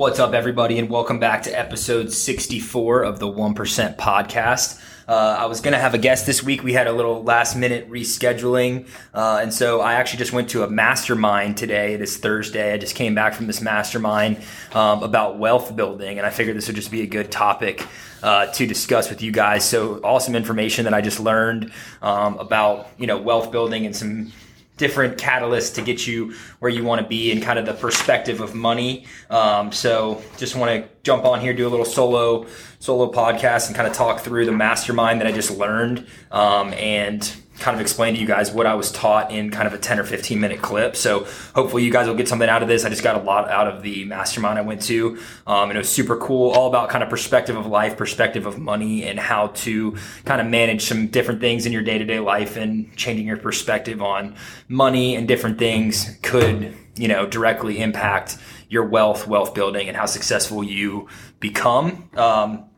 What's up, everybody, and welcome back to episode 64 of the 1% podcast. Uh, I was going to have a guest this week. We had a little last minute rescheduling. Uh, and so I actually just went to a mastermind today. this Thursday. I just came back from this mastermind um, about wealth building. And I figured this would just be a good topic uh, to discuss with you guys. So awesome information that I just learned um, about, you know, wealth building and some different catalysts to get you where you want to be and kind of the perspective of money. Um, so just want to jump on here, do a little solo solo podcast, and kind of talk through the mastermind that I just learned um, and kind of explain to you guys what I was taught in kind of a 10 or 15 minute clip. So hopefully you guys will get something out of this. I just got a lot out of the mastermind I went to. Um, and it was super cool, all about kind of perspective of life, perspective of money, and how to kind of manage some different things in your day to day life and changing your perspective on money and different things could, you know, directly impact your wealth, wealth building, and how successful you become. Um,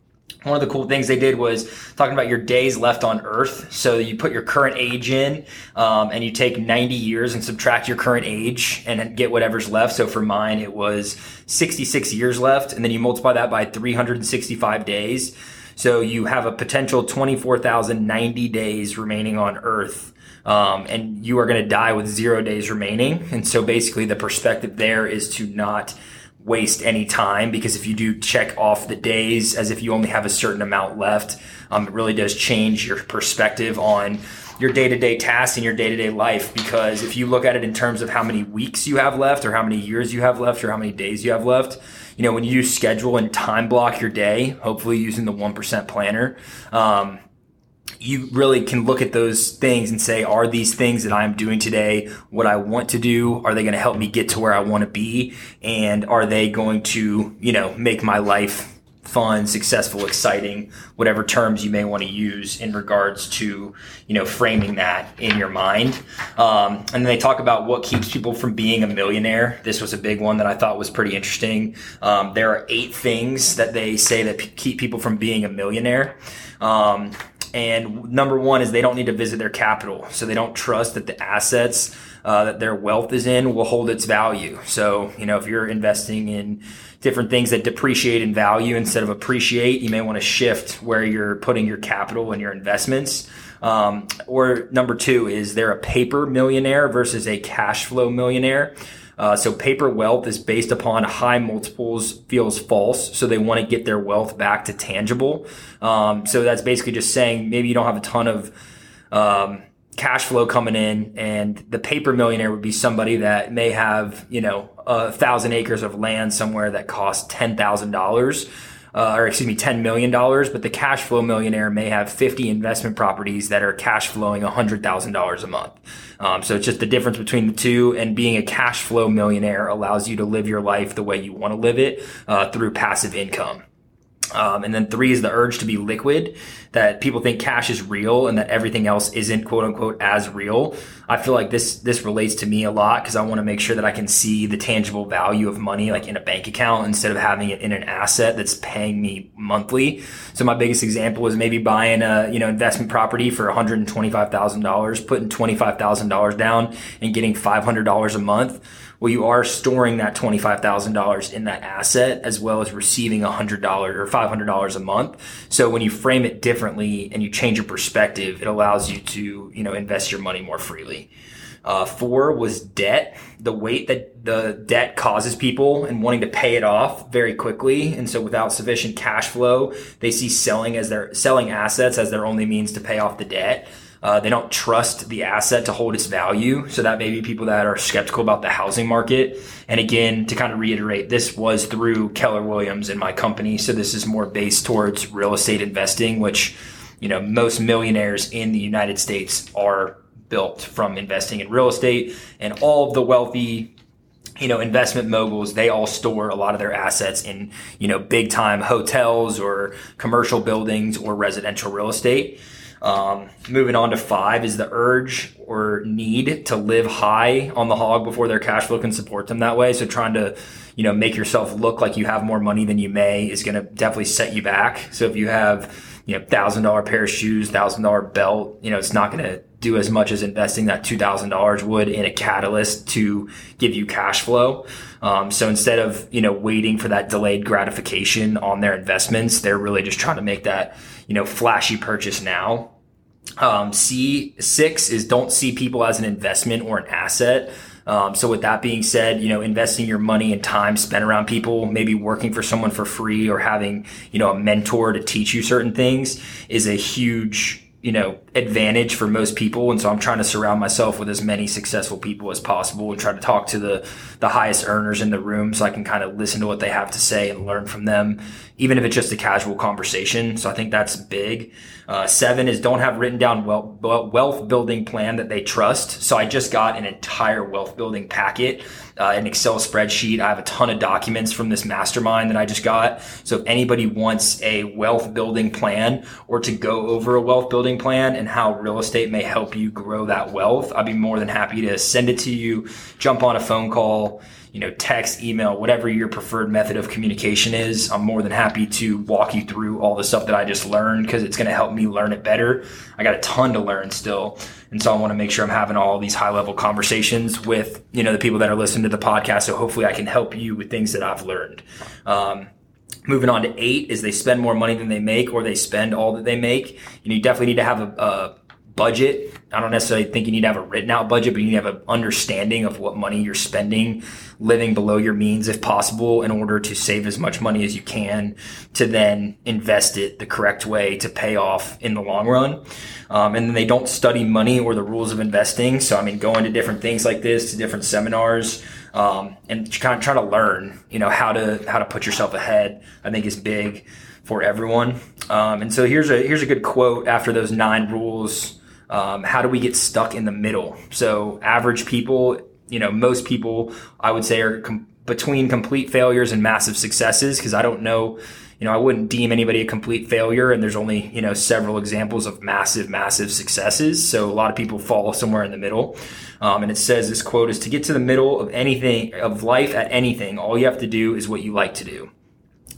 one of the cool things they did was talking about your days left on earth. So you put your current age in, um, and you take 90 years and subtract your current age and get whatever's left. So for mine, it was 66 years left. And then you multiply that by 365 days. So you have a potential 24,090 days remaining on earth. Um, and you are going to die with zero days remaining. And so basically the perspective there is to not waste any time because if you do check off the days as if you only have a certain amount left, um, it really does change your perspective on your day to day tasks and your day to day life. Because if you look at it in terms of how many weeks you have left, or how many years you have left, or how many days you have left, you know, when you schedule and time block your day, hopefully using the 1% planner, um, you really can look at those things and say, are these things that I'm doing today what I want to do? Are they going to help me get to where I want to be? And are they going to, you know, make my life fun, successful, exciting, whatever terms you may want to use in regards to, you know, framing that in your mind. Um, and then they talk about what keeps people from being a millionaire. This was a big one that I thought was pretty interesting. Um, there are eight things that they say that p- keep people from being a millionaire. Um, and number one is they don't need to visit their capital. So they don't trust that the assets uh, that their wealth is in will hold its value. So, you know, if you're investing in different things that depreciate in value instead of appreciate, you may want to shift where you're putting your capital and your investments. Um, or number two is they're a paper millionaire versus a cash flow millionaire. Uh, so paper wealth is based upon high multiples feels false. So they want to get their wealth back to tangible. Um, so that's basically just saying maybe you don't have a ton of um, cash flow coming in, and the paper millionaire would be somebody that may have you know a thousand acres of land somewhere that costs ten thousand dollars uh, or excuse me, $10 million, but the cash flow millionaire may have 50 investment properties that are cash flowing $100,000 a month. Um, so it's just the difference between the two and being a cash flow millionaire allows you to live your life the way you want to live it uh, through passive income. Um, and then three is the urge to be liquid, that people think cash is real and that everything else isn't quote unquote as real. I feel like this, this relates to me a lot because I want to make sure that I can see the tangible value of money like in a bank account instead of having it in an asset that's paying me monthly. So my biggest example is maybe buying a, you know, investment property for $125,000, putting $25,000 down and getting $500 a month well, you are storing that $25,000 in that asset as well as receiving $100 or $500 a month. So when you frame it differently and you change your perspective, it allows you to, you know, invest your money more freely. Uh, four was debt, the weight that the debt causes people and wanting to pay it off very quickly. And so without sufficient cash flow, they see selling as their selling assets as their only means to pay off the debt. Uh, they don't trust the asset to hold its value. So that may be people that are skeptical about the housing market. And again, to kind of reiterate, this was through Keller Williams and my company. So this is more based towards real estate investing, which, you know, most millionaires in the United States are built from investing in real estate and all of the wealthy you know, investment moguls, they all store a lot of their assets in, you know, big time hotels or commercial buildings or residential real estate. Um, moving on to five is the urge or need to live high on the hog before their cash flow can support them that way. So trying to, you know, make yourself look like you have more money than you may is going to definitely set you back. So if you have, you know, thousand dollar pair of shoes, thousand dollar belt, you know, it's not going to do as much as investing that $2,000 would in a catalyst to give you cash flow. Um, so instead of, you know, waiting for that delayed gratification on their investments, they're really just trying to make that, you know, flashy purchase now. Um, C6 is don't see people as an investment or an asset. Um, so with that being said, you know, investing your money and time spent around people, maybe working for someone for free or having, you know, a mentor to teach you certain things is a huge you know advantage for most people. And so i'm trying to surround myself with as many successful people as possible and try to talk to the the highest earners in the room so i can kind of listen to what they have to say and learn from them even if it's just a casual conversation so i think that's big uh, seven is don't have written down wealth, wealth building plan that they trust so i just got an entire wealth building packet uh, an Excel spreadsheet. I have a ton of documents from this mastermind that I just got. So if anybody wants a wealth building plan or to go over a wealth building plan and how real estate may help you grow that wealth, I'd be more than happy to send it to you, jump on a phone call you know, text, email, whatever your preferred method of communication is. I'm more than happy to walk you through all the stuff that I just learned because it's going to help me learn it better. I got a ton to learn still. And so I want to make sure I'm having all these high level conversations with, you know, the people that are listening to the podcast. So hopefully I can help you with things that I've learned. Um, moving on to eight is they spend more money than they make or they spend all that they make. You know, you definitely need to have a, a budget. I don't necessarily think you need to have a written out budget, but you need to have an understanding of what money you're spending, living below your means if possible, in order to save as much money as you can to then invest it the correct way to pay off in the long run. Um, and then they don't study money or the rules of investing. So, I mean, going to different things like this, to different seminars, um, and kind of try to learn, you know, how to how to put yourself ahead. I think is big for everyone. Um, and so here's a here's a good quote after those nine rules um, how do we get stuck in the middle? So average people, you know, most people I would say are com- between complete failures and massive successes because I don't know, you know, I wouldn't deem anybody a complete failure and there's only, you know, several examples of massive, massive successes. So a lot of people fall somewhere in the middle. Um, and it says this quote is to get to the middle of anything, of life at anything, all you have to do is what you like to do.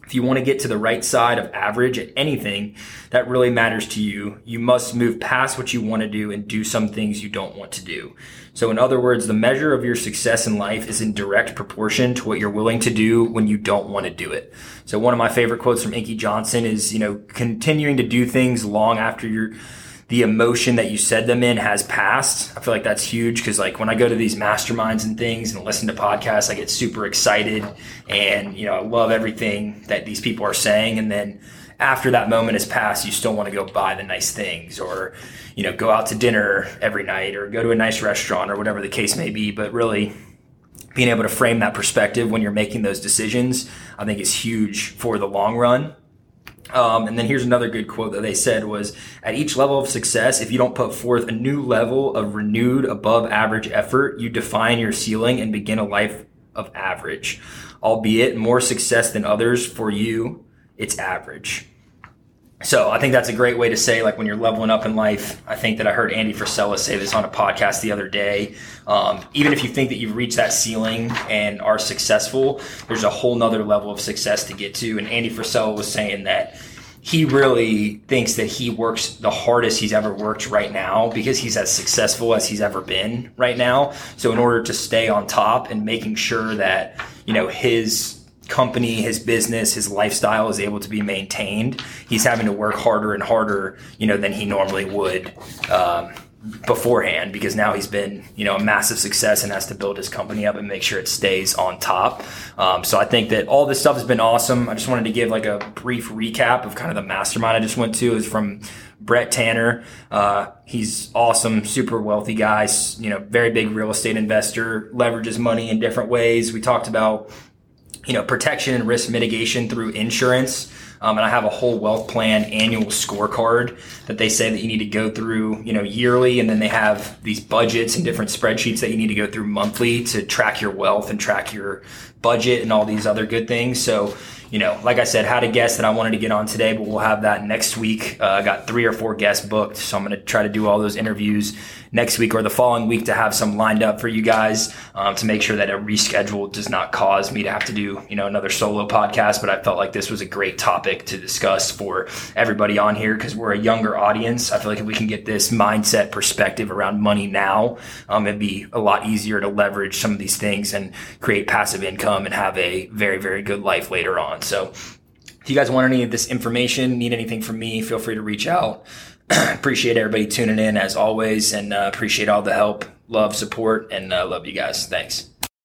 If you want to get to the right side of average at anything that really matters to you, you must move past what you want to do and do some things you don't want to do. So in other words, the measure of your success in life is in direct proportion to what you're willing to do when you don't want to do it. So one of my favorite quotes from Inky Johnson is, you know, continuing to do things long after you're the emotion that you said them in has passed. I feel like that's huge because like when I go to these masterminds and things and listen to podcasts, I get super excited and you know I love everything that these people are saying. And then after that moment has passed, you still want to go buy the nice things or you know go out to dinner every night or go to a nice restaurant or whatever the case may be. But really being able to frame that perspective when you're making those decisions, I think is huge for the long run. Um, and then here's another good quote that they said was at each level of success, if you don't put forth a new level of renewed above average effort, you define your ceiling and begin a life of average. Albeit more success than others for you, it's average. So I think that's a great way to say, like when you're leveling up in life. I think that I heard Andy Frisella say this on a podcast the other day. Um, even if you think that you've reached that ceiling and are successful, there's a whole nother level of success to get to. And Andy Frisella was saying that he really thinks that he works the hardest he's ever worked right now because he's as successful as he's ever been right now. So in order to stay on top and making sure that, you know, his company, his business, his lifestyle is able to be maintained, he's having to work harder and harder, you know, than he normally would um, beforehand because now he's been, you know, a massive success and has to build his company up and make sure it stays on top. Um, so I think that all this stuff has been awesome. I just wanted to give like a brief recap of kind of the mastermind I just went to is from Brett Tanner. Uh, he's awesome, super wealthy guy, you know, very big real estate investor, leverages money in different ways. We talked about you know, protection and risk mitigation through insurance. Um, and I have a whole wealth plan annual scorecard that they say that you need to go through, you know, yearly. And then they have these budgets and different spreadsheets that you need to go through monthly to track your wealth and track your budget and all these other good things. So, you know, like I said, had a guest that I wanted to get on today, but we'll have that next week. Uh, I got three or four guests booked, so I'm going to try to do all those interviews next week or the following week to have some lined up for you guys um, to make sure that a reschedule does not cause me to have to do you know another solo podcast. But I felt like this was a great topic to discuss for everybody on here because we're a younger audience. I feel like if we can get this mindset perspective around money now, um, it'd be a lot easier to leverage some of these things and create passive income and have a very very good life later on. So. If you guys want any of this information, need anything from me, feel free to reach out. appreciate everybody tuning in as always and uh, appreciate all the help, love, support, and uh, love you guys. Thanks.